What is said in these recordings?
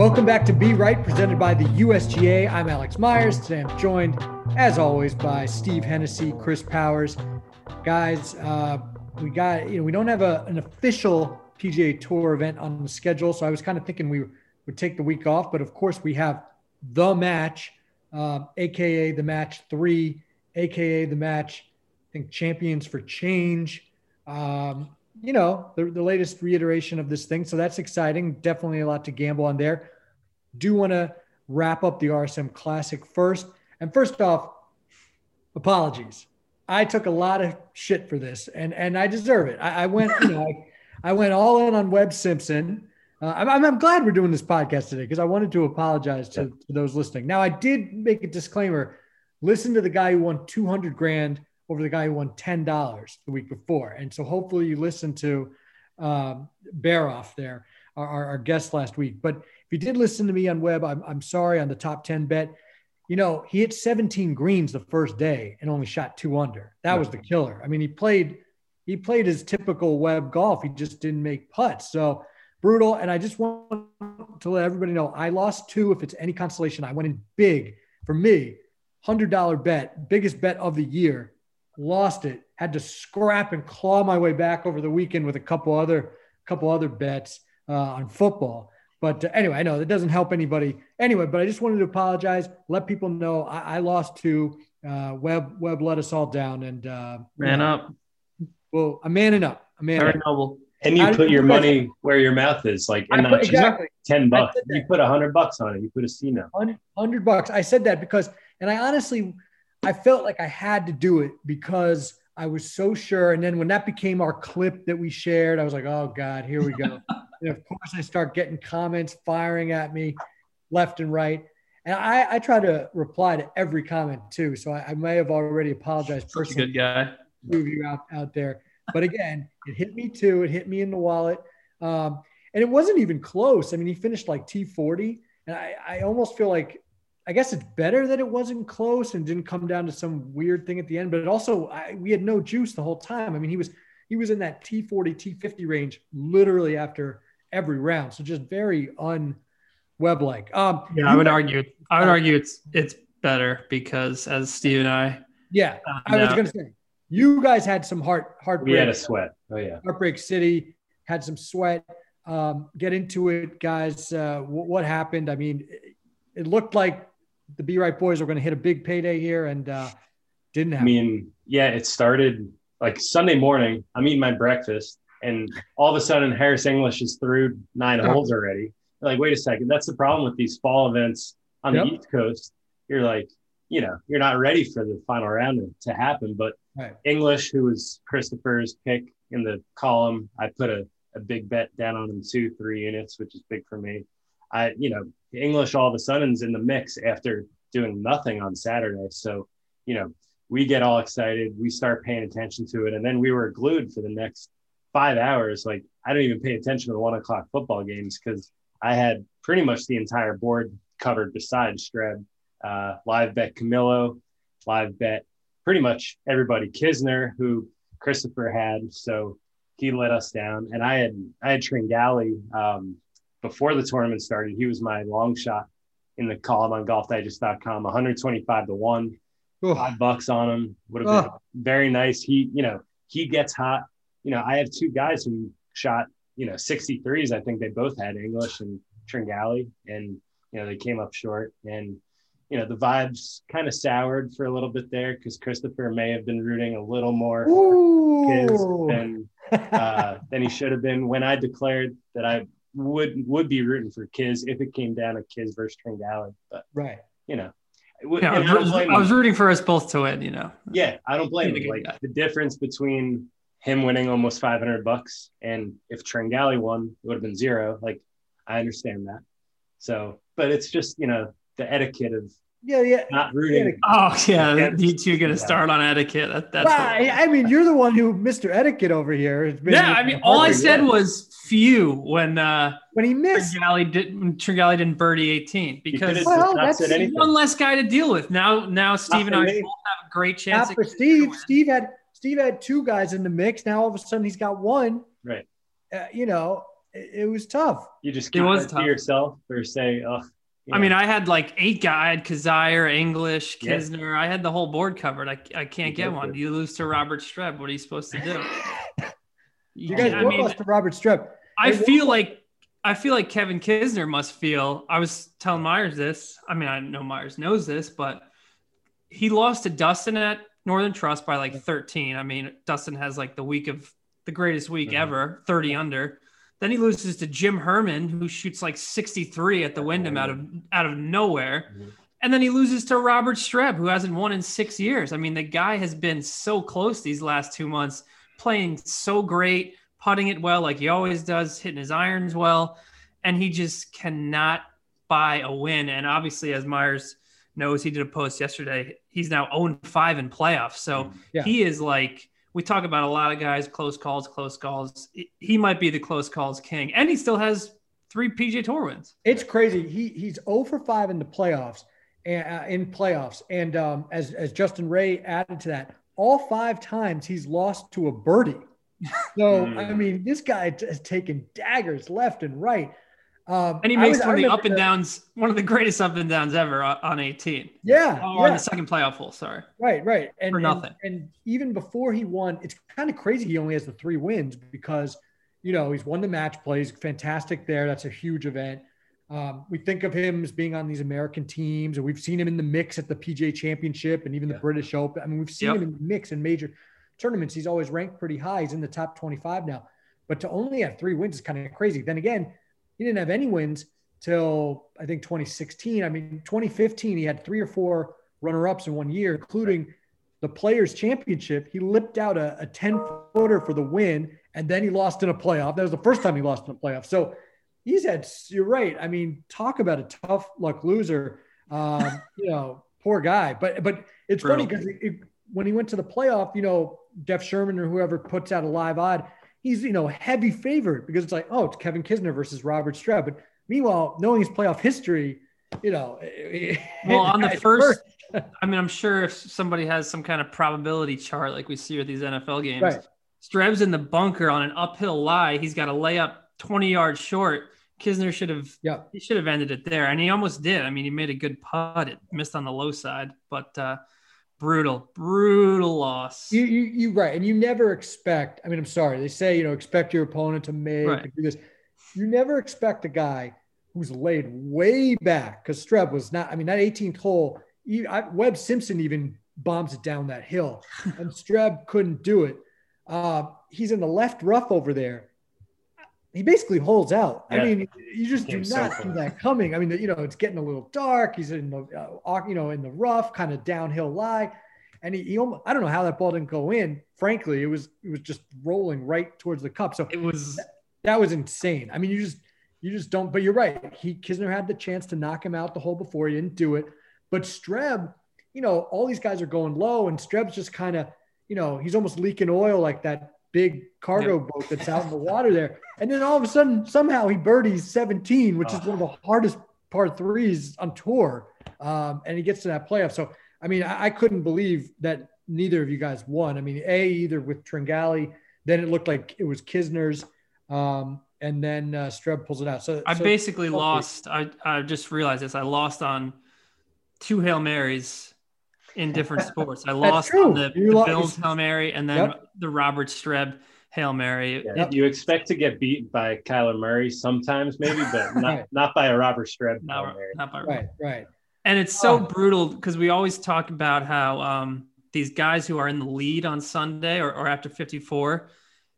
Welcome back to Be Right, presented by the USGA. I'm Alex Myers. Today I'm joined, as always, by Steve Hennessey, Chris Powers. Guys, uh, we got, you know, we don't have a, an official PGA Tour event on the schedule. So I was kind of thinking we would take the week off. But of course, we have the match, uh, AKA the match three, AKA the match, I think, Champions for Change. Um, you know, the, the latest reiteration of this thing. So that's exciting. Definitely a lot to gamble on there. Do want to wrap up the RSM Classic first. And first off, apologies. I took a lot of shit for this, and and I deserve it. I, I went, you know, I, I, went all in on Webb Simpson. Uh, I'm, I'm glad we're doing this podcast today because I wanted to apologize to, to those listening. Now, I did make a disclaimer. Listen to the guy who won 200 grand over the guy who won ten dollars the week before. And so hopefully you listen to um, Baroff there, our, our, guest last week. But if you did listen to me on Webb, I'm, I'm sorry on the top ten bet. You know, he hit 17 greens the first day and only shot two under. That was the killer. I mean, he played he played his typical Webb golf. He just didn't make putts. So brutal. And I just want to let everybody know I lost two. If it's any consolation, I went in big for me, hundred dollar bet, biggest bet of the year lost it, had to scrap and claw my way back over the weekend with a couple other couple other bets uh, on football. But uh, anyway, I know that doesn't help anybody. Anyway, but I just wanted to apologize, let people know I, I lost to uh, Webb. Webb let us all down, and uh, man up. Well, I'm manning up. I'm manning Very up. noble. And you put your money where your mouth is, like in put, exactly. ten bucks. You put a hundred bucks on it. You put a C note. Hundred bucks. I said that because, and I honestly I felt like I had to do it because I was so sure. And then when that became our clip that we shared, I was like, oh God, here we go. and of course, I start getting comments firing at me left and right. And I, I try to reply to every comment too. So I, I may have already apologized personally. Good guy. Move you out, out there. But again, it hit me too. It hit me in the wallet. Um, and it wasn't even close. I mean, he finished like T40. And I, I almost feel like I guess it's better that it wasn't close and didn't come down to some weird thing at the end. But it also, I, we had no juice the whole time. I mean, he was he was in that T40, T50 range literally after every round. So just very un Webb like. Um, yeah, I would argue. I would uh, argue it's it's better because as Steve and I. Yeah, I was going to say you guys had some heart heartbreak. We had a sweat. Oh yeah, heartbreak city had some sweat. Um, get into it, guys. Uh, what happened? I mean, it, it looked like the Be Right boys are going to hit a big payday here, and uh, didn't happen. I mean, yeah, it started like Sunday morning. I'm eating my breakfast, and all of a sudden, Harris English is through nine oh. holes already. like, wait a second, that's the problem with these fall events on yep. the East Coast. You're like, you know, you're not ready for the final round to happen. But right. English, who was Christopher's pick in the column, I put a, a big bet down on him two, three units, which is big for me. I, you know, English all of a sudden is in the mix after doing nothing on Saturday. So, you know, we get all excited, we start paying attention to it, and then we were glued for the next five hours. Like I don't even pay attention to the one o'clock football games because I had pretty much the entire board covered besides Streb. Uh, live bet Camilo, live bet pretty much everybody. Kisner, who Christopher had, so he let us down, and I had I had Tringale um, before the tournament started, he was my long shot in the column on golfdigest.com, 125 to one, Ooh. five bucks on him would have been oh. very nice. He, you know, he gets hot. You know, I have two guys who shot, you know, 63s. I think they both had English and Tringale, and you know they came up short. And you know the vibes kind of soured for a little bit there because Christopher may have been rooting a little more than uh, than he should have been. When I declared that I would would be rooting for Kiz if it came down to Kiz versus Tringale. But right, you know. Yeah, I, was, I, was, rooting for us both to win, you know. Yeah, I don't blame him. Like the difference between him winning almost 500 bucks and if Tringale won, it would have been zero. Like I understand that. So, but it's just, you know, the etiquette of yeah, yeah. Not rooting. Oh, yeah. You two going to start on etiquette. That, that's. Well, I mean, you're the one who, Mr. Etiquette over here. yeah, I mean, all I said was few when uh when he missed. Tringale didn't Tringale didn't birdie 18 because well, that's one less guy to deal with. Now, now Steve and I both have a great chance. Not for Steve. Steve had Steve had two guys in the mix. Now all of a sudden he's got one. Right. Uh, you know, it, it was tough. You just keep it was to yourself or say, oh. I mean, I had like eight guys. I had Kizzire, English, Kisner. I had the whole board covered. I, I can't get one. You lose to Robert Streb. What are you supposed to do? you guys I mean, lost to Robert Streb. I feel like I feel like Kevin Kisner must feel. I was telling Myers this. I mean, I know Myers knows this, but he lost to Dustin at Northern Trust by like 13. I mean, Dustin has like the week of the greatest week mm-hmm. ever, 30 under. Then he loses to Jim Herman, who shoots like 63 at the Wyndham out of out of nowhere. Mm-hmm. And then he loses to Robert Streb, who hasn't won in six years. I mean, the guy has been so close these last two months, playing so great, putting it well like he always does, hitting his irons well, and he just cannot buy a win. And obviously, as Myers knows, he did a post yesterday. He's now 0 5 in playoffs. So mm-hmm. yeah. he is like we talk about a lot of guys, close calls, close calls. He might be the close calls king, and he still has three PGA Tour wins. It's crazy. He he's 0 for five in the playoffs, and uh, in playoffs, and um, as as Justin Ray added to that, all five times he's lost to a birdie. So I hmm. mean, this guy has taken daggers left and right. Um, and he makes was, one of the up and downs, one of the greatest up and downs ever on 18. Yeah. Or yeah. on the second playoff hole. Sorry. Right, right. And for nothing. And, and, even before he won, it's kind of crazy he only has the three wins because, you know, he's won the match plays, fantastic there. That's a huge event. Um, we think of him as being on these American teams, and we've seen him in the mix at the PGA Championship and even yeah. the British Open. I mean, we've seen yep. him in the mix in major tournaments. He's always ranked pretty high. He's in the top 25 now. But to only have three wins is kind of crazy. Then again, he didn't have any wins till I think 2016. I mean, 2015, he had three or four runner ups in one year, including the Players' Championship. He lipped out a, a 10 footer for the win, and then he lost in a playoff. That was the first time he lost in a playoff. So he's had, you're right. I mean, talk about a tough luck loser. Um, you know, poor guy. But, but it's Brutal. funny because when he went to the playoff, you know, Jeff Sherman or whoever puts out a live odd, he's, you know, heavy favorite because it's like, oh, it's Kevin Kisner versus Robert Streb. But Meanwhile, knowing his playoff history, you know, well, on the first, I mean, I'm sure if somebody has some kind of probability chart like we see with these NFL games, right. Streb's in the bunker on an uphill lie. He's got a layup 20 yards short. Kisner should have, yeah, he should have ended it there, and he almost did. I mean, he made a good putt. It missed on the low side, but uh, brutal, brutal loss. You, you, you, right, and you never expect. I mean, I'm sorry. They say you know expect your opponent to make right. do this. You never expect a guy who's laid way back because Streb was not. I mean, that 18th hole, Webb Simpson even bombs it down that hill, and Streb couldn't do it. Uh, he's in the left rough over there. He basically holds out. Yeah. I mean, you just do not so see that coming. I mean, you know, it's getting a little dark. He's in the, uh, you know, in the rough, kind of downhill lie, and he, he almost, I don't know how that ball didn't go in. Frankly, it was it was just rolling right towards the cup. So it was that, that was insane. I mean, you just you just don't. But you're right. He Kisner had the chance to knock him out the hole before. He didn't do it. But Streb, you know, all these guys are going low, and Streb's just kind of, you know, he's almost leaking oil like that big cargo yeah. boat that's out in the water there. And then all of a sudden, somehow he birdies 17, which oh. is one of the hardest par threes on tour. Um, and he gets to that playoff. So, I mean, I, I, couldn't believe that neither of you guys won. I mean, A, either with Tringale, then it looked like it was Kisner's. Um, and then uh, Streb pulls it out. So I so basically lost. I, I just realized this. I lost on two hail marys in different sports. I lost on the, the lost. Bills hail mary and then yep. the Robert Streb hail mary. Yeah. Yep. You expect to get beat by Kyler Murray sometimes, maybe, but not right. not by a Robert Streb. Not, not by right, right. And it's so oh. brutal because we always talk about how um, these guys who are in the lead on Sunday or, or after 54,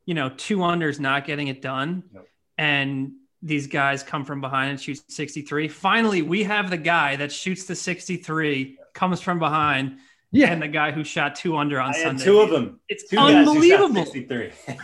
you know, two unders not getting it done. Yep and these guys come from behind and shoot 63. Finally, we have the guy that shoots the 63, comes from behind. Yeah. And the guy who shot two under on I Sunday. two of them. It's two unbelievable. 63.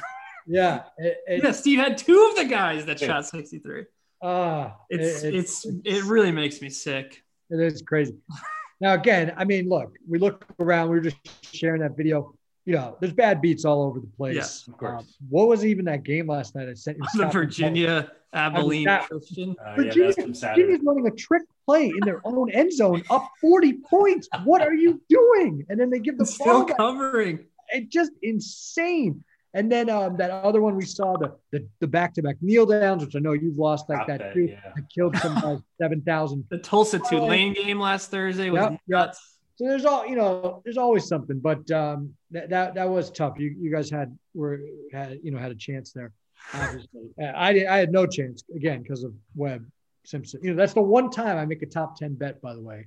yeah. It, it, yeah. Steve had two of the guys that shot 63. Uh, it's, it, it's, it's, it really makes me sick. It is crazy. now, again, I mean, look, we look around, we were just sharing that video you know, there's bad beats all over the place. Yes, of course. Um, what was even that game last night? I sent you the Virginia Abilene Christian. Uh, Virginia, yeah, Virginia's running a trick play in their own end zone, up 40 points. What are you doing? And then they give the ball. still covering. It just insane. And then um, that other one we saw the the, the back-to-back kneel downs, which I know you've lost like that, too. Yeah. I killed some uh, seven thousand. The Tulsa Tulane game last Thursday was yep, nuts. Yep. So there's all you know, there's always something, but um, that, that that was tough. You you guys had were had you know had a chance there. Obviously, I I had no chance again because of Webb Simpson. You know that's the one time I make a top ten bet, by the way,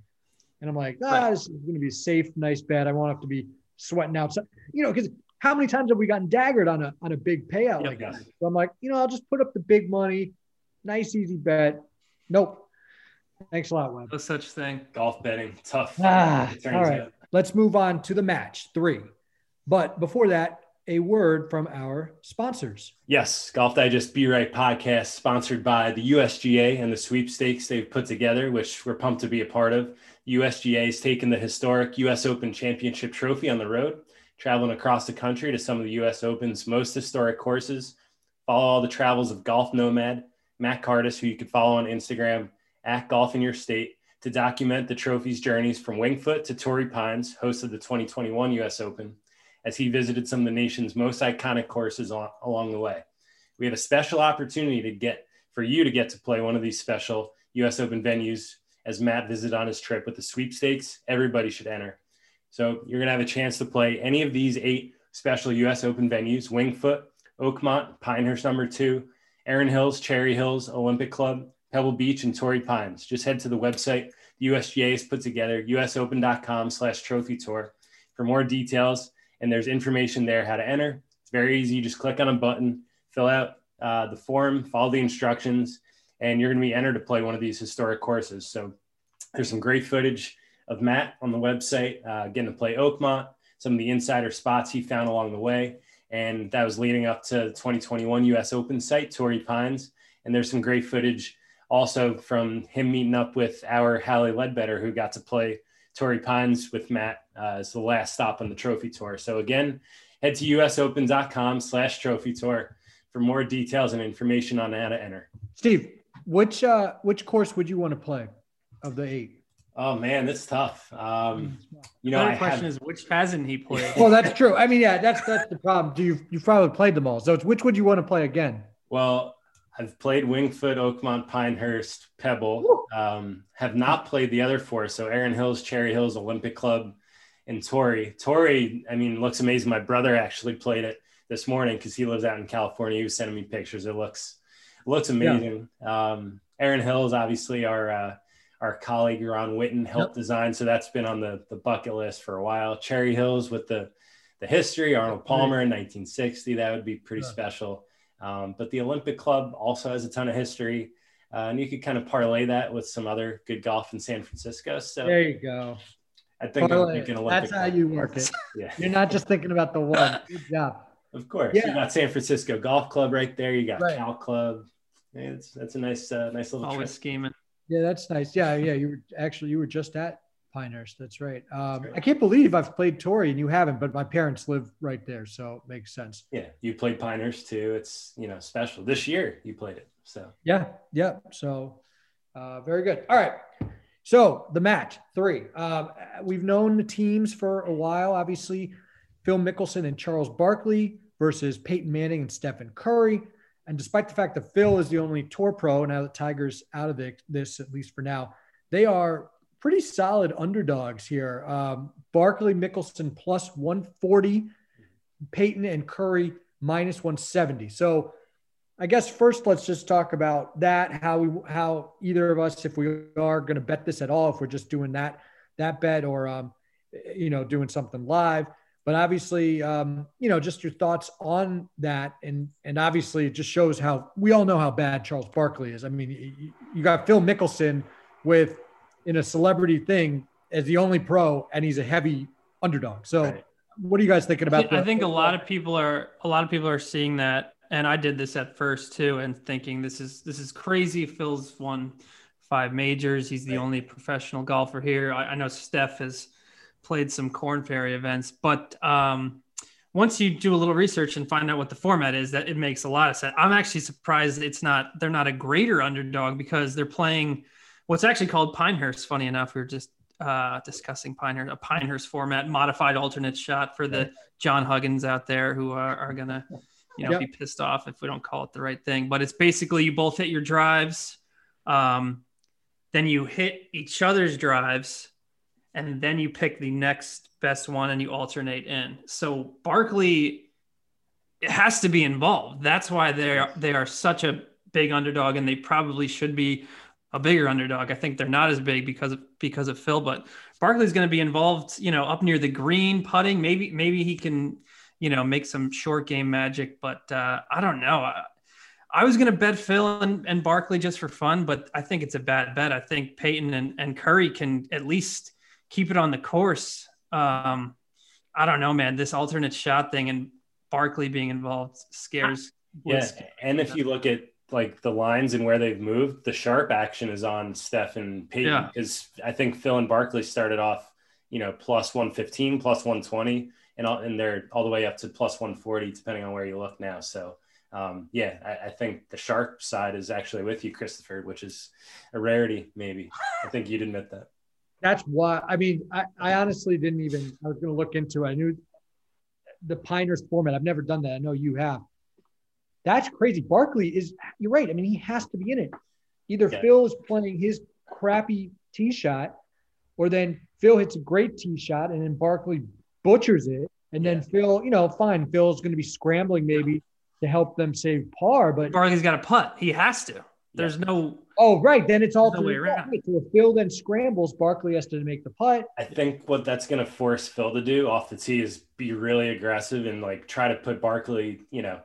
and I'm like, ah, this is going to be a safe, nice bet. I won't have to be sweating out. So, you know, because how many times have we gotten daggered on a on a big payout yep, like that? So I'm like, you know, I'll just put up the big money, nice easy bet. Nope. Thanks a lot, Webb. No such thing. Golf betting, tough. Ah, all right. Out. Let's move on to the match three. But before that, a word from our sponsors. Yes, Golf Digest Be Right podcast, sponsored by the USGA and the sweepstakes they've put together, which we're pumped to be a part of. USGA has taken the historic US Open Championship trophy on the road, traveling across the country to some of the US Open's most historic courses. Follow all the travels of Golf Nomad, Matt Cardis, who you can follow on Instagram at Golf in Your State, to document the trophy's journeys from Wingfoot to Torrey Pines, host of the 2021 US Open, as he visited some of the nation's most iconic courses on, along the way. We have a special opportunity to get for you to get to play one of these special US Open venues as Matt visited on his trip with the sweepstakes. Everybody should enter. So you're going to have a chance to play any of these eight special US Open venues Wingfoot, Oakmont, Pinehurst number two, Erin Hills, Cherry Hills, Olympic Club, Pebble Beach, and Torrey Pines. Just head to the website the USGA has put together, usopen.com slash trophy tour for more details. And there's information there how to enter. It's very easy. You just click on a button, fill out uh, the form, follow the instructions, and you're going to be entered to play one of these historic courses. So there's some great footage of Matt on the website, uh, getting to play Oakmont, some of the insider spots he found along the way. And that was leading up to the 2021 US Open site, Torrey Pines. And there's some great footage also from him meeting up with our Hally Leadbetter, who got to play Torrey Pines with Matt uh, as the last stop on the trophy tour. So again, head to usopen.com slash trophy tour for more details and information on how to enter. Steve, which uh, which course would you want to play of the eight? Oh man, that's tough. Um, you know, the question have... is which hasn't he played? well, that's true. I mean, yeah, that's that's the problem. Do you you've probably played them all? So it's which would you want to play again? Well, I've played Wingfoot, Oakmont, Pinehurst, Pebble. Um, have not played the other four. So Erin Hills, Cherry Hills, Olympic Club, and Torrey. Torrey, I mean, looks amazing. My brother actually played it this morning because he lives out in California. He was sending me pictures. It looks looks amazing. Yeah. Um, Erin Hills, obviously, our uh, our colleague Ron Whitten helped yep. design, so that's been on the the bucket list for a while. Cherry Hills with the the history, Arnold Palmer in 1960, that would be pretty yeah. special. Um, but the Olympic Club also has a ton of history, uh, and you could kind of parlay that with some other good golf in San Francisco. So there you go. I think I'm thinking Olympic. That's how you work it. yeah. You're not just thinking about the one. Good job. Of course. Yeah. You got San Francisco Golf Club right there. You got right. Cal Club. Yeah, it's, that's a nice, uh, nice little Always trip. scheming. Yeah, that's nice. Yeah, yeah. You were actually you were just at Pinehurst. That's right. Um, I can't believe I've played Torrey and you haven't, but my parents live right there, so it makes sense. Yeah, you played Pinehurst too. It's you know special. This year you played it, so yeah, yeah. So uh, very good. All right. So the match three. Um, we've known the teams for a while. Obviously, Phil Mickelson and Charles Barkley versus Peyton Manning and Stephen Curry. And despite the fact that Phil is the only tour pro now that Tiger's out of the, this, at least for now, they are pretty solid underdogs here. Um, Barkley Mickelson plus 140, Peyton and Curry minus 170. So I guess first let's just talk about that. How we how either of us, if we are going to bet this at all, if we're just doing that that bet or um, you know doing something live. But obviously, um, you know, just your thoughts on that, and and obviously, it just shows how we all know how bad Charles Barkley is. I mean, you, you got Phil Mickelson with in a celebrity thing as the only pro, and he's a heavy underdog. So, right. what are you guys thinking about? That? I think a lot of people are a lot of people are seeing that, and I did this at first too, and thinking this is this is crazy. Phil's won five majors. He's the right. only professional golfer here. I, I know Steph has played some Corn Ferry events, but um, once you do a little research and find out what the format is, that it makes a lot of sense. I'm actually surprised it's not they're not a greater underdog because they're playing what's actually called Pinehurst. Funny enough, we were just uh, discussing Pinehurst, a Pinehurst format, modified alternate shot for the John Huggins out there who are, are gonna, you know, yep. be pissed off if we don't call it the right thing. But it's basically you both hit your drives, um, then you hit each other's drives, and then you pick the next best one and you alternate in. So Barkley it has to be involved. That's why they are they are such a big underdog, and they probably should be a bigger underdog. I think they're not as big because of because of Phil, but Barkley's going to be involved. You know, up near the green putting. Maybe maybe he can you know make some short game magic, but uh, I don't know. I, I was going to bet Phil and, and Barkley just for fun, but I think it's a bad bet. I think Peyton and, and Curry can at least keep it on the course. Um, I don't know, man. This alternate shot thing and Barkley being involved scares. Yeah, and if you look at like the lines and where they've moved, the sharp action is on Steph and Peyton because yeah. I think Phil and Barkley started off, you know, plus 115, plus 120, and all, and they're all the way up to plus 140, depending on where you look now. So, um, yeah, I, I, think the sharp side is actually with you, Christopher, which is a rarity, maybe. I think you'd admit that. That's why, I mean, I, I honestly didn't even, I was going to look into it. I knew the Pinehurst format. I've never done that. I know you have. That's crazy. Barkley is, you're right. I mean, he has to be in it. Either yeah. Phil is playing his crappy tee shot, or then Phil hits a great tee shot, and then Barkley butchers it. And then Phil, you know, fine, Phil's going to be scrambling maybe to help them save par, but Barkley's got to putt. He has to. There's yeah. no. Oh, right. Then it's all the way around. So if Phil then scrambles, Barkley has to make the putt. I think what that's going to force Phil to do off the tee is be really aggressive and like try to put Barkley, you know,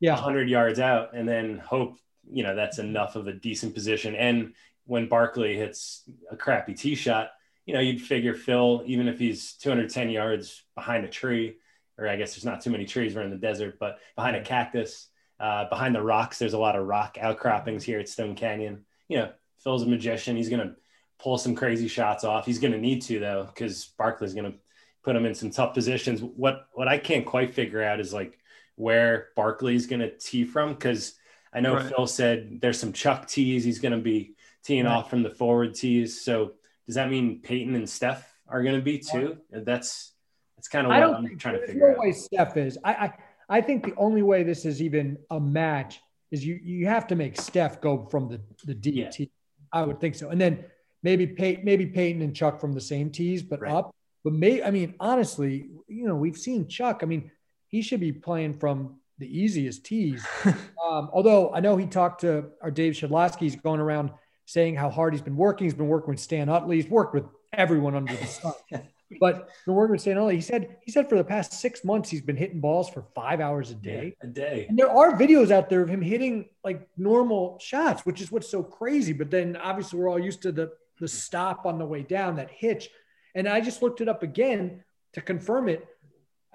yeah, 100 yards out and then hope, you know, that's enough of a decent position. And when Barkley hits a crappy tee shot, you know, you'd figure Phil, even if he's 210 yards behind a tree, or I guess there's not too many trees, we're in the desert, but behind a cactus, uh, behind the rocks, there's a lot of rock outcroppings here at Stone Canyon. You know, Phil's a magician. He's going to pull some crazy shots off. He's going to need to, though, because Barkley's going to put him in some tough positions. What, what I can't quite figure out is like, where Barkley's going to tee from because I know right. Phil said there's some chuck tees. He's going to be teeing right. off from the forward tees. So does that mean Peyton and Steph are going to be too? That's that's kind of what I'm trying to figure no out. way Steph is. I, I I think the only way this is even a match is you you have to make Steph go from the the DT. Yeah. I would think so, and then maybe Pey- maybe Peyton and Chuck from the same tees, but right. up. But may I mean honestly, you know, we've seen Chuck. I mean, he should be playing from the easiest tees. um, although I know he talked to our Dave Shedloski, he's going around saying how hard he's been working. He's been working with Stan Utley. He's worked with everyone under the sun. but the working with Stan Utley. He said he said for the past six months he's been hitting balls for five hours a day. Yeah, a day. And there are videos out there of him hitting like normal shots, which is what's so crazy. But then obviously we're all used to the the stop on the way down, that hitch. And I just looked it up again to confirm it.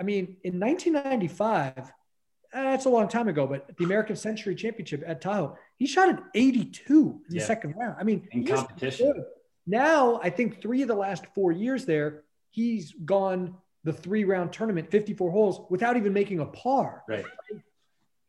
I mean, in 1995, eh, that's a long time ago, but the American Century Championship at Tahoe, he shot an 82 in yeah. the second round. I mean, in competition. Now, I think three of the last four years there, he's gone the three round tournament, 54 holes, without even making a par. Right.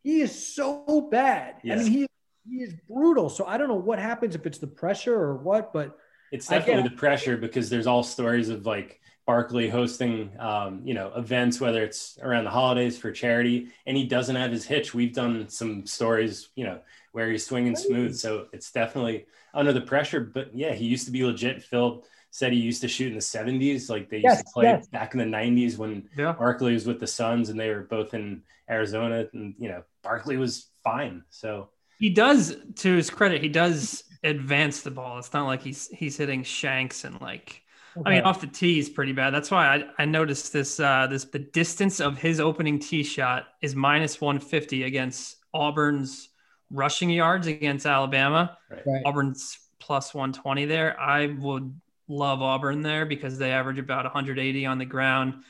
He is so bad. Yes. I mean, he, he is brutal. So I don't know what happens if it's the pressure or what, but it's definitely the pressure because there's all stories of like Barkley hosting, um, you know, events, whether it's around the holidays for charity, and he doesn't have his hitch. We've done some stories, you know, where he's swinging smooth. So it's definitely under the pressure. But yeah, he used to be legit. Phil said he used to shoot in the 70s, like they used yes, to play yes. back in the 90s when yeah. Barkley was with the Suns and they were both in Arizona. And, you know, Barkley was fine. So he does, to his credit, he does advance the ball. It's not like he's he's hitting shanks and like Okay. I mean, off the tee is pretty bad. That's why I, I noticed this. Uh, this the distance of his opening tee shot is minus 150 against Auburn's rushing yards against Alabama. Right. Auburn's plus 120 there. I would love Auburn there because they average about 180 on the ground.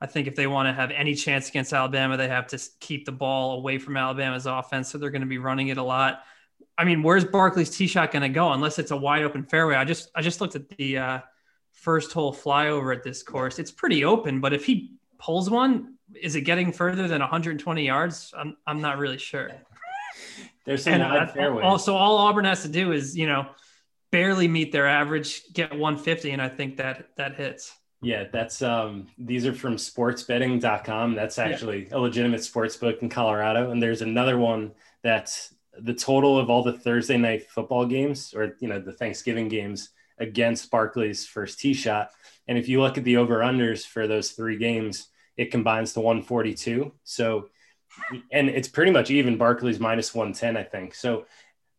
I think if they want to have any chance against Alabama, they have to keep the ball away from Alabama's offense. So they're going to be running it a lot. I mean, where's Barkley's tee shot going to go unless it's a wide open fairway? I just I just looked at the uh, first hole flyover at this course. It's pretty open, but if he pulls one, is it getting further than 120 yards? I'm, I'm not really sure. There's some and wide fairways. Also, all Auburn has to do is, you know, barely meet their average, get 150, and I think that that hits. Yeah, that's um these are from sportsbetting.com. That's actually yeah. a legitimate sports book in Colorado. And there's another one that's the total of all the Thursday night football games or you know the Thanksgiving games against Barkley's first tee shot. And if you look at the over-unders for those three games, it combines to 142. So and it's pretty much even Barkley's minus 110, I think. So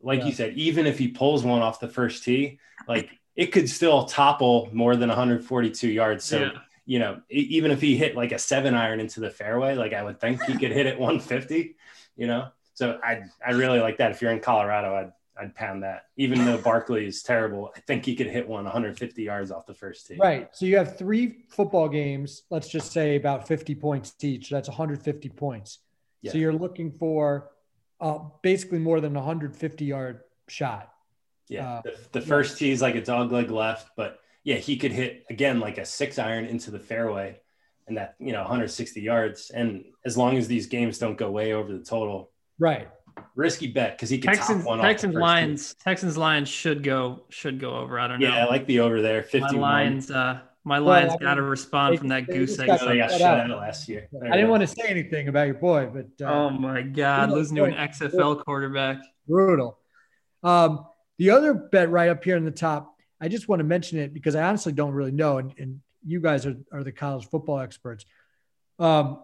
like yeah. you said, even if he pulls one off the first tee, like it could still topple more than 142 yards. So, yeah. you know, even if he hit like a seven iron into the fairway, like I would think he could hit it 150, you know? So I, I really like that. If you're in Colorado, I'd, I'd pound that. Even though Barkley is terrible, I think he could hit one 150 yards off the first tee. Right. So you have three football games, let's just say about 50 points each. That's 150 points. Yeah. So you're looking for uh, basically more than 150 yard shot. Yeah, uh, the, the, first tee is like a dog leg left, but yeah, he could hit again like a six iron into the fairway, and that you know 160 yards. And as long as these games don't go way over the total, right? Risky bet because he can Texans, top one Texans Lions Texans Lions should go should go over. I don't know. Yeah, I like the over there. 51. My Lions. Uh, my Lions got to respond they, from that goose egg. They got shut out last year. There I didn't want to say anything about your boy, but uh, oh my god, losing to an XFL quarterback, brutal. Um, the other bet right up here in the top, I just want to mention it because I honestly don't really know, and, and you guys are, are the college football experts. Um,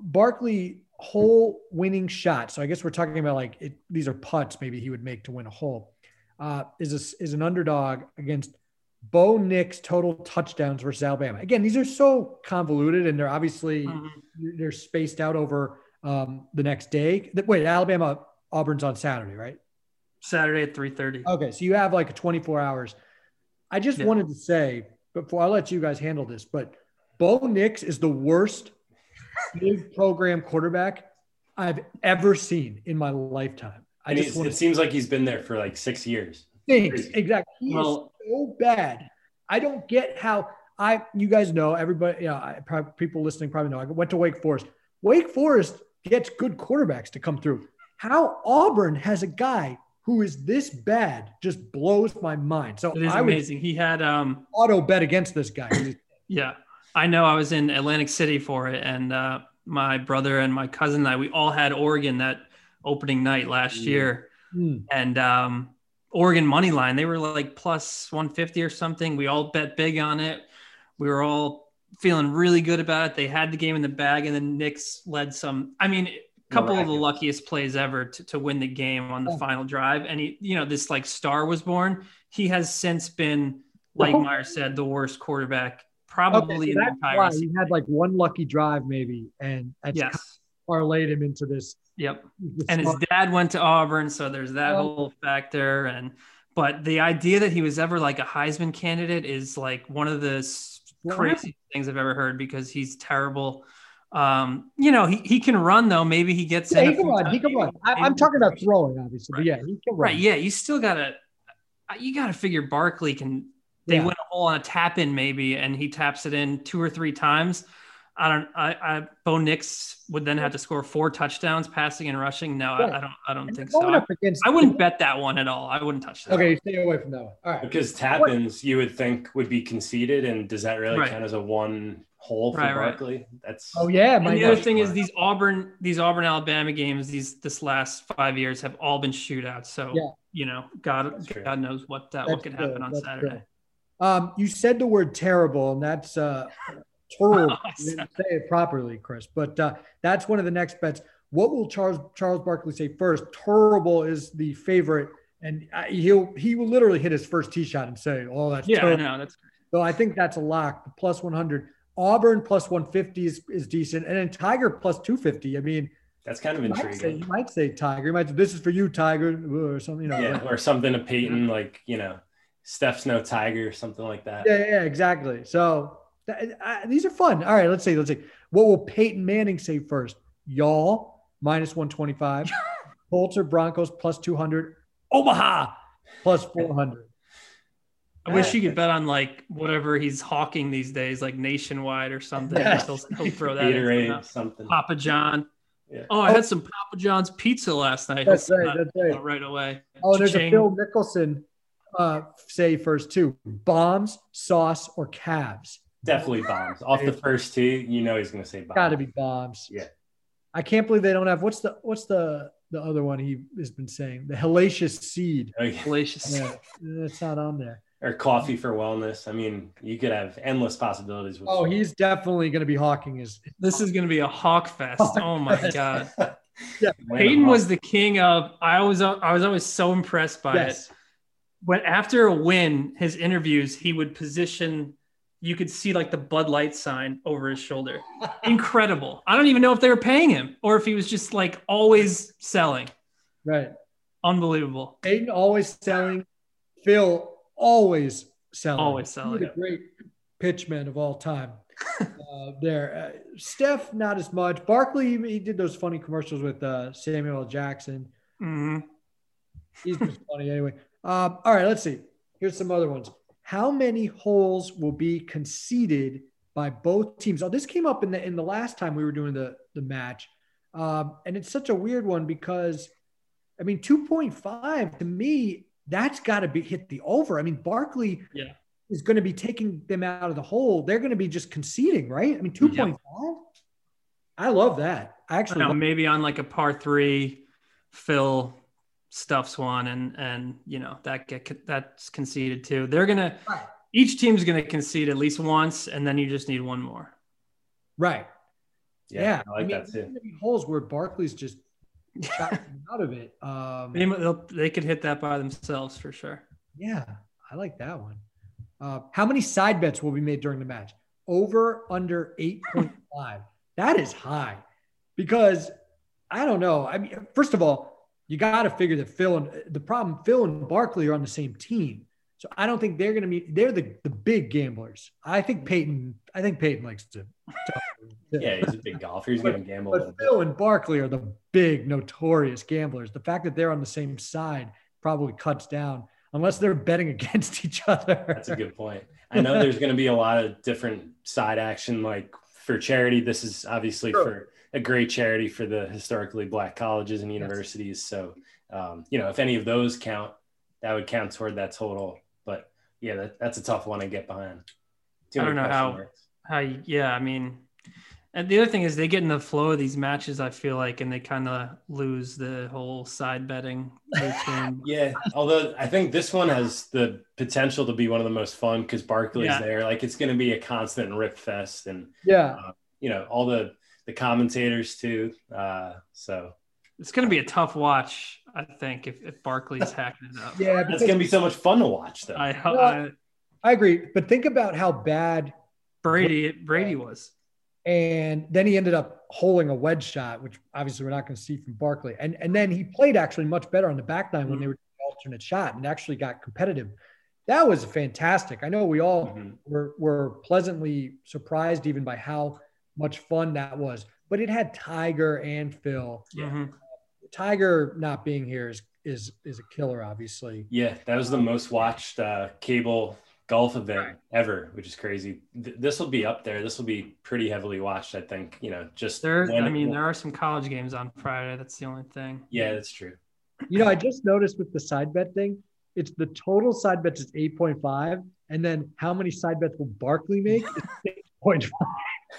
Barkley hole winning shot. So I guess we're talking about like it, these are putts maybe he would make to win a hole. Uh, is a, is an underdog against Bo Nix total touchdowns versus Alabama. Again, these are so convoluted and they're obviously mm-hmm. they're spaced out over um, the next day. Wait, Alabama Auburn's on Saturday, right? Saturday at 3:30. Okay, so you have like 24 hours. I just yeah. wanted to say before I let you guys handle this, but Bo Nix is the worst big program quarterback I've ever seen in my lifetime. I just it seems like he's been there for like six years. Thanks. Exactly. He well, so bad. I don't get how I. You guys know everybody. You know, I, probably, people listening probably know. I went to Wake Forest. Wake Forest gets good quarterbacks to come through. How Auburn has a guy who is this bad just blows my mind. So it is I amazing. He had um auto bet against this guy. yeah, I know. I was in Atlantic City for it, and uh, my brother and my cousin and I, we all had Oregon that opening night last mm. year, mm. and um, Oregon money line. They were like plus 150 or something. We all bet big on it. We were all feeling really good about it. They had the game in the bag, and then Nix led some. I mean, a couple of the luckiest plays ever to, to win the game on the final drive. And he, you know, this like star was born. He has since been, like Meyer said, the worst quarterback probably okay, so in the entire. He had like one lucky drive, maybe, and yes, parlayed him into this Yep. And his dad went to Auburn, so there's that whole factor. And but the idea that he was ever like a Heisman candidate is like one of the crazy things I've ever heard because he's terrible. Um, you know, he, he can run though. Maybe he gets yeah, he can run. He can run. I, am talking about throwing, obviously, right. but yeah, he can run. Right. Yeah, you still gotta you gotta figure Barkley can. They yeah. win a hole on a tap in maybe, and he taps it in two or three times. I don't. I, I Bo Nix would then have to score four touchdowns, passing and rushing. No, I, I, don't. I don't and think so. I, I, wouldn't bet that one at all. I wouldn't touch that. Okay, stay away from that one. All right. Because tap-ins, you would think would be conceded, and does that really right. count as a one hole for right, Barkley? Right. That's. Oh yeah. And the other thing is these Auburn, these Auburn Alabama games, these this last five years have all been shootouts. So yeah. you know, God, God knows what uh, what could happen on that's Saturday. True. Um, you said the word terrible, and that's uh, terrible. didn't say it properly, Chris. But uh, that's one of the next bets. What will Charles Charles Barkley say first? Terrible is the favorite, and uh, he'll he will literally hit his first tee shot and say, "Oh, that's yeah, terrible. no, that's." So I think that's a lock. The plus one hundred. Auburn plus one fifty is, is decent, and then Tiger plus two fifty. I mean. That's kind of intriguing. Might say, you might say Tiger. You might say, this is for you, Tiger, or something. You know, yeah, or something to Peyton, like you know, Steph's no Tiger, or something like that. Yeah, yeah, exactly. So uh, these are fun. All right, let's see. Let's see. What will Peyton Manning say first? Y'all minus 125. Colts or Broncos plus 200. Omaha plus 400. I wish you could bet on like whatever he's hawking these days, like nationwide or something. He'll, he'll throw that in something. Papa John. Yeah. Oh, I had some Papa John's pizza last night. That's right. That's right. Right away. Oh, there's a Phil Mickelson uh, say first two: bombs, sauce, or calves. Definitely bombs. Off the first two, you know he's going to say bombs. Got to be bombs. Yeah. I can't believe they don't have what's the what's the the other one he has been saying the hellacious seed. Oh, yeah. Hellacious. Yeah, that's not on there. Or coffee for wellness. I mean, you could have endless possibilities. With Oh, he's definitely going to be hawking his. This is going to be a hawk fest. Oh my fest. god. Yeah. Peyton was the king of. I was I was always so impressed by it. When after a win, his interviews, he would position. You could see like the Bud Light sign over his shoulder. Incredible. I don't even know if they were paying him or if he was just like always selling. Right. Unbelievable. Peyton always selling. Phil always selling. Always selling. the great pitchman of all time. uh, there, uh, Steph, not as much. Barkley, he did those funny commercials with uh, Samuel. Jackson. hmm He's just funny anyway. Um, all right, let's see. Here's some other ones. How many holes will be conceded by both teams? Oh, this came up in the in the last time we were doing the the match, um, and it's such a weird one because, I mean, two point five to me that's got to be hit the over. I mean, Barkley Yeah. is going to be taking them out of the hole. They're going to be just conceding, right? I mean, two point five. I love that. I I actually know, love- maybe on like a par three, Phil stuffs one, and and you know that get that's conceded too. They're gonna Right. each team's gonna concede at least once, and then you just need one more. right. Yeah, I like that there's too. gonna be holes where Barkley's just out of it. Um, They, they'll- they could hit that by themselves for sure. yeah, I like that one. Uh, how many side bets will be made during the match? Over under eight point five. That is high, because I don't know. I mean, first of all, you got to figure that Phil and the problem Phil and Barkley are on the same team, so I don't think they're going to meet. They're the the big gamblers. I think Peyton. I think Peyton likes to. Yeah, he's a big golfer. He's going to gamble But. Phil and Barkley are the big notorious gamblers. The fact that they're on the same side probably cuts down unless they're betting against each other. That's a good point. I know there's going to be a lot of different side action, like for charity. This is obviously Sure. for a great charity for the historically black colleges and universities. So, um, you know, if any of those count, that would count toward that total. But yeah, that, that's a tough one to get behind. Too I don't know how- marks. How you- yeah, I mean, and the other thing is they get in the flow of these matches. I feel like, and they kind of lose the whole side betting routine. Yeah, although I think this one has the potential to be one of the most fun because Barkley's Yeah. there. Like it's going to be a constant rip fest, and Yeah. you know all the the commentators too. Uh, so it's going to be a tough watch, I think, if, if Barkley's hacking it up. Yeah. that's because- going to be so much fun to watch, though. I, Well, I I agree. But think about how bad. Brady Brady was. And then he ended up holding a wedge shot, which obviously we're not going to see from Barkley. And and then he played actually much better on the back nine when they were doing alternate shot and actually got competitive. That was fantastic. I know we all Mhm. were, were pleasantly surprised even by how much fun that was. But it had Tiger and Phil. Yeah. Mhm. Tiger not being here is is is a killer, obviously. Yeah, that was the most watched uh, cable golf event ever, which is crazy. Th- this will be up there. This will be pretty heavily watched, I think. You know, just There, when- I mean, there are some college games on Friday. That's the only thing. Yeah, that's true. You know, I just noticed with the side bet thing, it's the total side bets is 8.5. And then how many side bets will Barkley make? It's 6.5.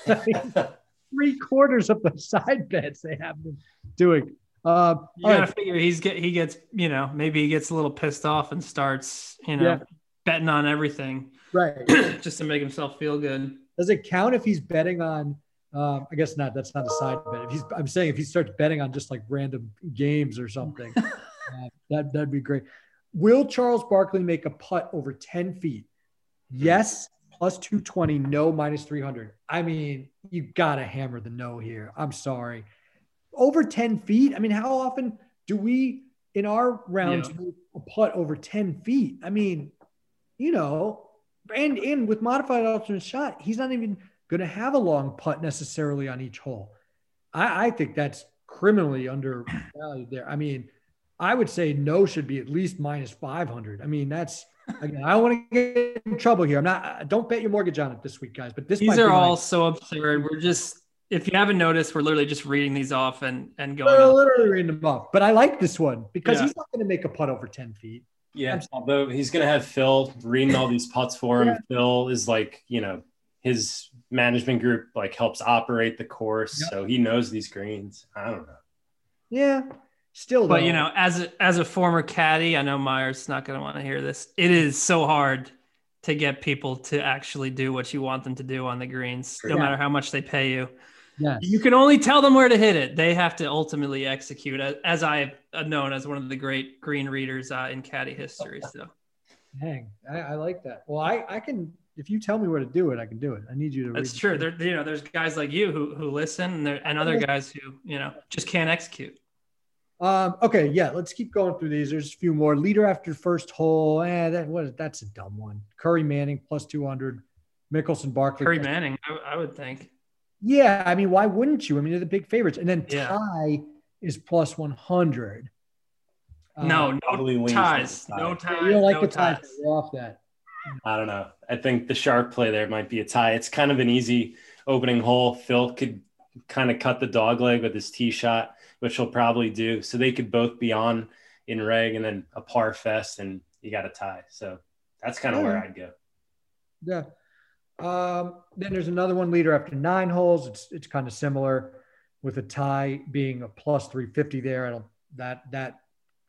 I mean, three quarters of the side bets they have been doing. Uh, You gotta right. figure he's get he gets you know maybe he gets a little pissed off and starts you know Yeah. Betting on everything right. just to make himself feel good. Does it count if he's betting on? Um, I guess not. That's not a side bet. If he's, I'm saying if he starts betting on just like random games or something, uh, that that'd be great. Will Charles Barkley make a putt over 10 feet? Yes, plus 220. No, minus 300. I mean, you gotta hammer the no here. I'm sorry. Over 10 feet. I mean, how often do we in our rounds Yeah. make a putt over 10 feet? I mean, you know, and in with modified alternate shot, he's not even going to have a long putt necessarily on each hole. I, I think that's criminally undervalued there. I mean, I would say no should be at least minus 500. I mean, that's again, I don't want to get in trouble here. I'm not, don't bet your mortgage on it this week, guys, but this These are all so absurd. We're just if you haven't noticed, we're literally just reading these off and and going. We're literally reading them off, but I like this one because Yeah. he's not going to make a putt over 10 feet. Yeah, although he's gonna have Phil reading all these putts for him. Yeah. Phil is like, you know, his management group like helps operate the course, yep. so he knows these greens. I don't know. Yeah, still. But though. you know, as a, as a former caddy, I know Myers not gonna want to hear this. It is so hard to get people to actually do what you want them to do on the greens, no matter how much they pay you. Yes. You can only tell them where to hit it. They have to ultimately execute, as I've known as one of the great green readers uh, in caddy history. So, dang, I, I, like that. Well, I, I can, if you tell me where to do it, I can do it. I need you to. That's true. There, you know, there's guys like you who who listen, and there and other guys who you know just can't execute. Um, okay, yeah, let's keep going through these. There's a few more. Leader after first hole. Eh, that what? That's a dumb one. Curry Manning plus two hundred. Mickelson Barkley. Curry Manning, I, I would think. Yeah, I mean, why wouldn't you? I mean, they're the big favorites. And then yeah. Ty is plus 100. No, uh, no ties. No ties. You don't like no the ties. ties. You're off that. I don't know. I think the sharp play there might be a tie. It's kind of an easy opening hole. Phil could kind of cut the dog leg with his tee shot, which he'll probably do. So they could both be on in reg and then a par fest, and you got a tie. So that's kind of yeah. where I'd go. Yeah. Um, then there's another one leader after nine holes. It's it's kind of similar, with a tie being a plus 350 there. That that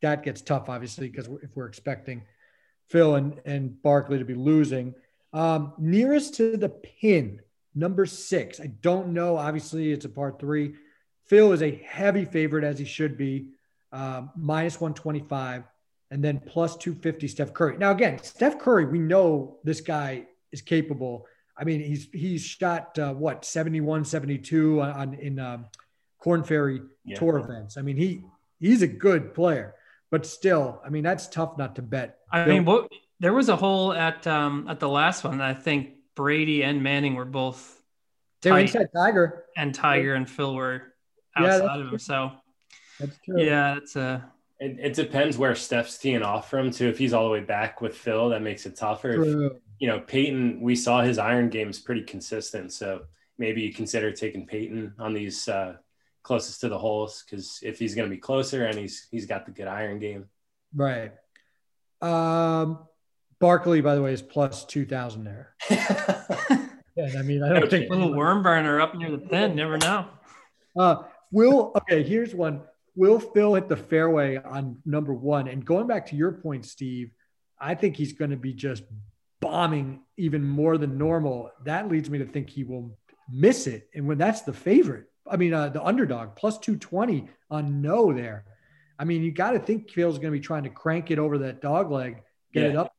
that gets tough, obviously, because if we're expecting Phil and and Barkley to be losing, um, nearest to the pin, number six. I don't know. Obviously, it's a part three. Phil is a heavy favorite as he should be, um, minus 125, and then plus 250 Steph Curry. Now, again, Steph Curry, we know this guy is capable I mean, he's he's shot uh, what 71, 72 on, on in um, Korn Ferry yeah. tour events. I mean, he he's a good player, but still, I mean, that's tough not to bet. I mean, what there was a hole at um, at the last one. I think Brady and Manning were both. They were inside Tiger, and Tiger and Phil were outside yeah, of him. So that's true. Yeah, it's a. It, it, depends where Steph's teeing off from too. If he's all the way back with Phil, that makes it tougher. If, you know, Peyton, we saw his iron game is pretty consistent. So maybe you consider taking Peyton on these uh, closest to the holes because if he's going to be closer and he's he's got the good iron game. Right. Um, Barkley, by the way, is plus two thousand there. yeah, I mean, I don't think a little worm burner up near the pin. Never know. Uh, will okay. Here's one. Will Phil hit the fairway on number one? And going back to your point, Steve, I think he's going to be just bombing even more than normal, that leads me to think he will miss it. And when that's the favorite, I mean, uh, the underdog plus 220 on no there. I mean, you got to think Phil's going to be trying to crank it over that dog leg, get yeah. it up.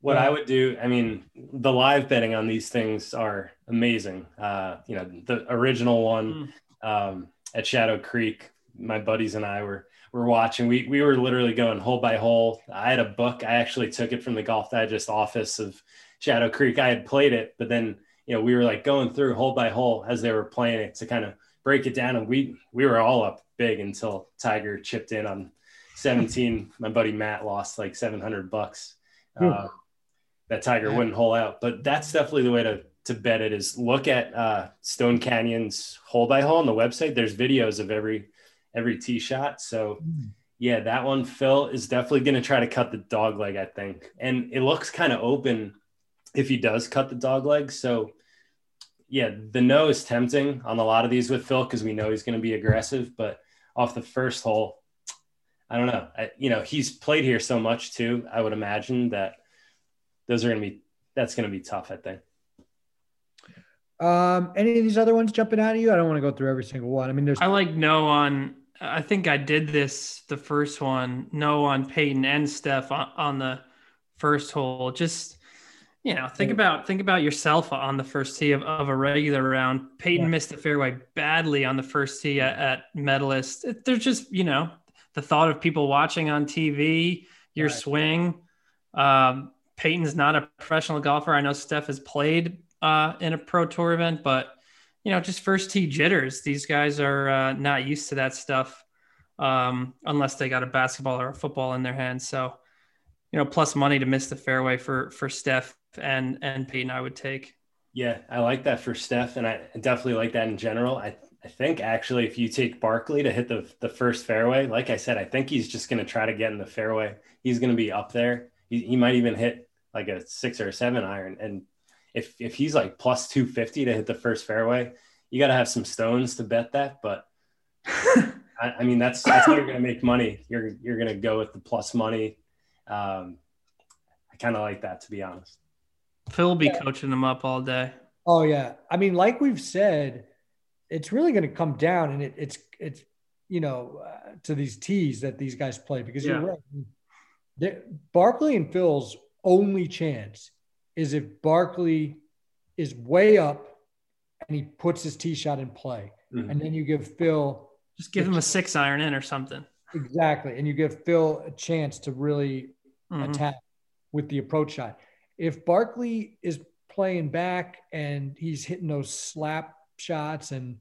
What I would do, I mean, the live betting on these things are amazing. Uh, you know, the original one mm. um, at Shadow Creek, my buddies and I were were watching. We we were literally going hole by hole. I had a book. I actually took it from the Golf Digest office of Shadow Creek. I had played it, but then you know we were like going through hole by hole as they were playing it to kind of break it down. And we we were all up big until Tiger chipped in on 17. My buddy Matt lost like 700 bucks. Uh, that Tiger wouldn't hole out, but that's definitely the way to to bet it is look at uh, Stone Canyon's hole by hole on the website. There's videos of every every tee shot. So hmm. yeah, that one, Phil is definitely going to try to cut the dog leg, I think. And it looks kind of open if he does cut the dog leg. So yeah, the no is tempting on a lot of these with Phil because we know he's going to be aggressive. But off the first hole, I don't know. I, you know, he's played here so much too. I would imagine that those are going to be that's going to be tough. I think. Um, any of these other ones jumping out at you? I don't want to go through every single one. I mean, there's. I like no on I think I did this the first one, no on Peyton and Steph on, on the first hole. Just you know, think about think about yourself on the first tee of, of a regular round. Peyton yeah. missed the fairway badly on the first tee at, at Medalist. It, there's just you know the thought of people watching on TV, your right. swing. Um, Peyton's not a professional golfer. I know Steph has played uh, in a pro tour event, but you know, just first tee jitters. These guys are uh, not used to that stuff um, unless they got a basketball or a football in their hands. So, you know, plus money to miss the fairway for for Steph and and Peyton, I would take. Yeah, I like that for Steph, and I definitely like that in general. I I think actually, if you take Barkley to hit the the first fairway, like I said, I think he's just going to try to get in the fairway. He's going to be up there. He, he might even hit like a six or a seven iron. And if if he's like plus two fifty to hit the first fairway, you got to have some stones to bet that. But I, I, mean, that's that's how you're going to make money. You're you're going to go with the plus money. Um, I kind of like that, to be honest. Phil will be yeah. coaching them up all day. Oh yeah, I mean, like we've said, it's really going to come down, and it, it's it's you know uh, to these tees that these guys play because yeah. you're right. Barkley and Phil's only chance is if Barkley is way up and he puts his tee shot in play, mm-hmm. and then you give Phil just give him a six iron in or something. Exactly, and you give Phil a chance to really mm-hmm. attack with the approach shot. If Barkley is playing back and he's hitting those slap shots and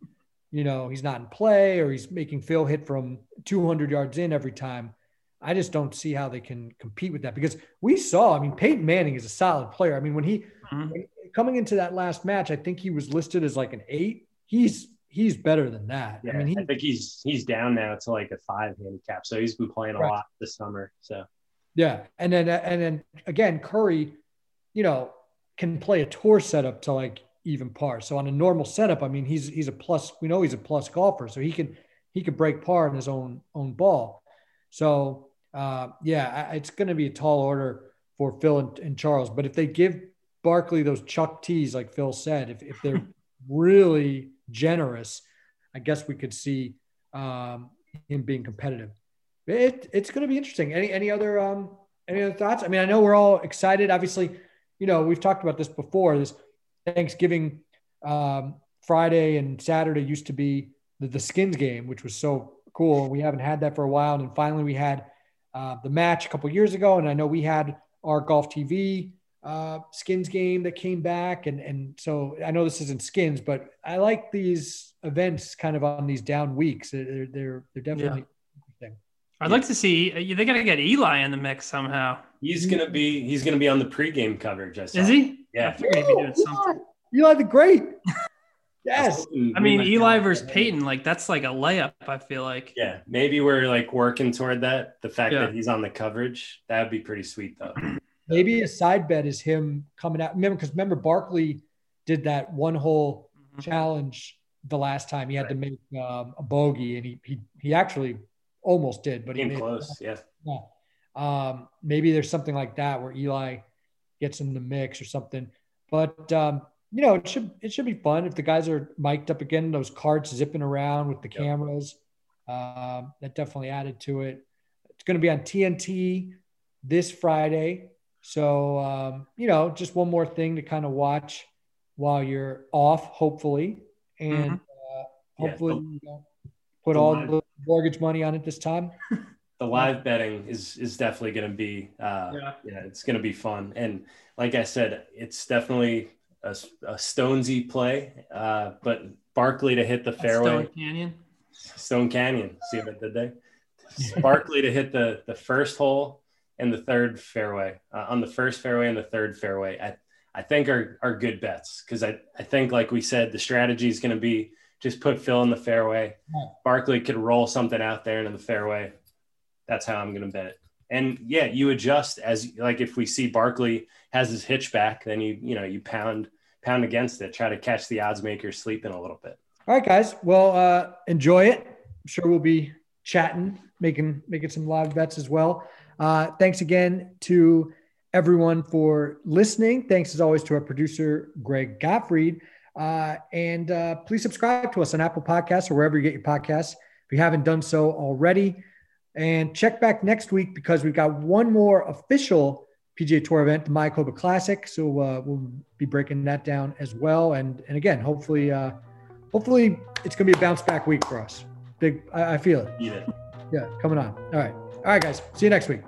you know he's not in play or he's making Phil hit from 200 yards in every time. I just don't see how they can compete with that because we saw. I mean, Peyton Manning is a solid player. I mean, when he mm-hmm. coming into that last match, I think he was listed as like an eight. He's he's better than that. Yeah, I mean, he, I think he's he's down now to like a five handicap. So he's been playing a right. lot this summer. So yeah, and then and then again, Curry, you know, can play a tour setup to like even par. So on a normal setup, I mean, he's he's a plus. We know he's a plus golfer, so he can he could break par in his own own ball. So uh, yeah, it's going to be a tall order for Phil and, and, Charles. But if they give Barkley those chuck tees, like Phil said, if if they're really generous, I guess we could see um, him being competitive. It, it's going to be interesting. Any any other um, any other thoughts? I mean, I know we're all excited. Obviously, you know we've talked about this before. This Thanksgiving um, Friday and Saturday used to be the, the skins game, which was so cool. We haven't had that for a while, and finally we had uh, the match a couple years ago. And I know we had our golf TV uh, skins game that came back, and and so I know this isn't skins, but I like these events kind of on these down weeks. They're they're they're definitely. Yeah. I'd like to see. They got to get Eli in the mix somehow. He's gonna be. He's gonna be on the pregame coverage. I saw. Is he? Yeah. I figured he'd be doing something. Eli the Great. Yes. I mean, Eli versus Peyton, like that's like a layup. I feel like. Yeah, maybe we're like working toward that. The fact yeah. that he's on the coverage, that would be pretty sweet, though. Maybe a side bet is him coming out. Remember, because remember Barkley did that one hole mm-hmm. challenge the last time. He had right. to make um, a bogey, and he he he actually almost did, but he came close. Yeah. Yeah. Um, maybe there's something like that where Eli gets in the mix or something. But um, you know, it should it should be fun if the guys are mic'd up again. Those carts zipping around with the yep. cameras. Um, that definitely added to it. It's going to be on TNT this Friday, so um, you know, just one more thing to kind of watch while you're off, hopefully, and mm-hmm. uh, hopefully yeah. you know, put all the mortgage money on it this time. the live betting is is definitely going to be uh, yeah. yeah it's going to be fun and like i said it's definitely a, a Stonesy play, uh, but Barkley to hit the fairway. Stone Canyon. Stone Canyon. See what I did there? Barkley to hit the the first hole and the third fairway uh, on the first fairway and the third fairway. I I think are are good bets because I I think like we said the strategy is going to be just put Phil in the fairway. Barkley could roll something out there into the fairway. That's how I'm going to bet it. And yeah, you adjust as like if we see Barkley has his hitch back, then you you know you pound pound against it, try to catch the odds makers sleeping a little bit. All right, guys. Well, uh, enjoy it. I'm sure we'll be chatting, making making some live bets as well. Uh, thanks again to everyone for listening. Thanks as always to our producer Greg Gottfried. Uh, and uh, please subscribe to us on Apple Podcasts or wherever you get your podcasts if you haven't done so already. And check back next week because we've got one more official PGA Tour event, the Mayakoba Classic. So uh, we'll be breaking that down as well. And and again, hopefully, uh, hopefully it's going to be a bounce back week for us. Big, I, I feel it. Yeah. Yeah, coming on. All right, all right, guys. See you next week.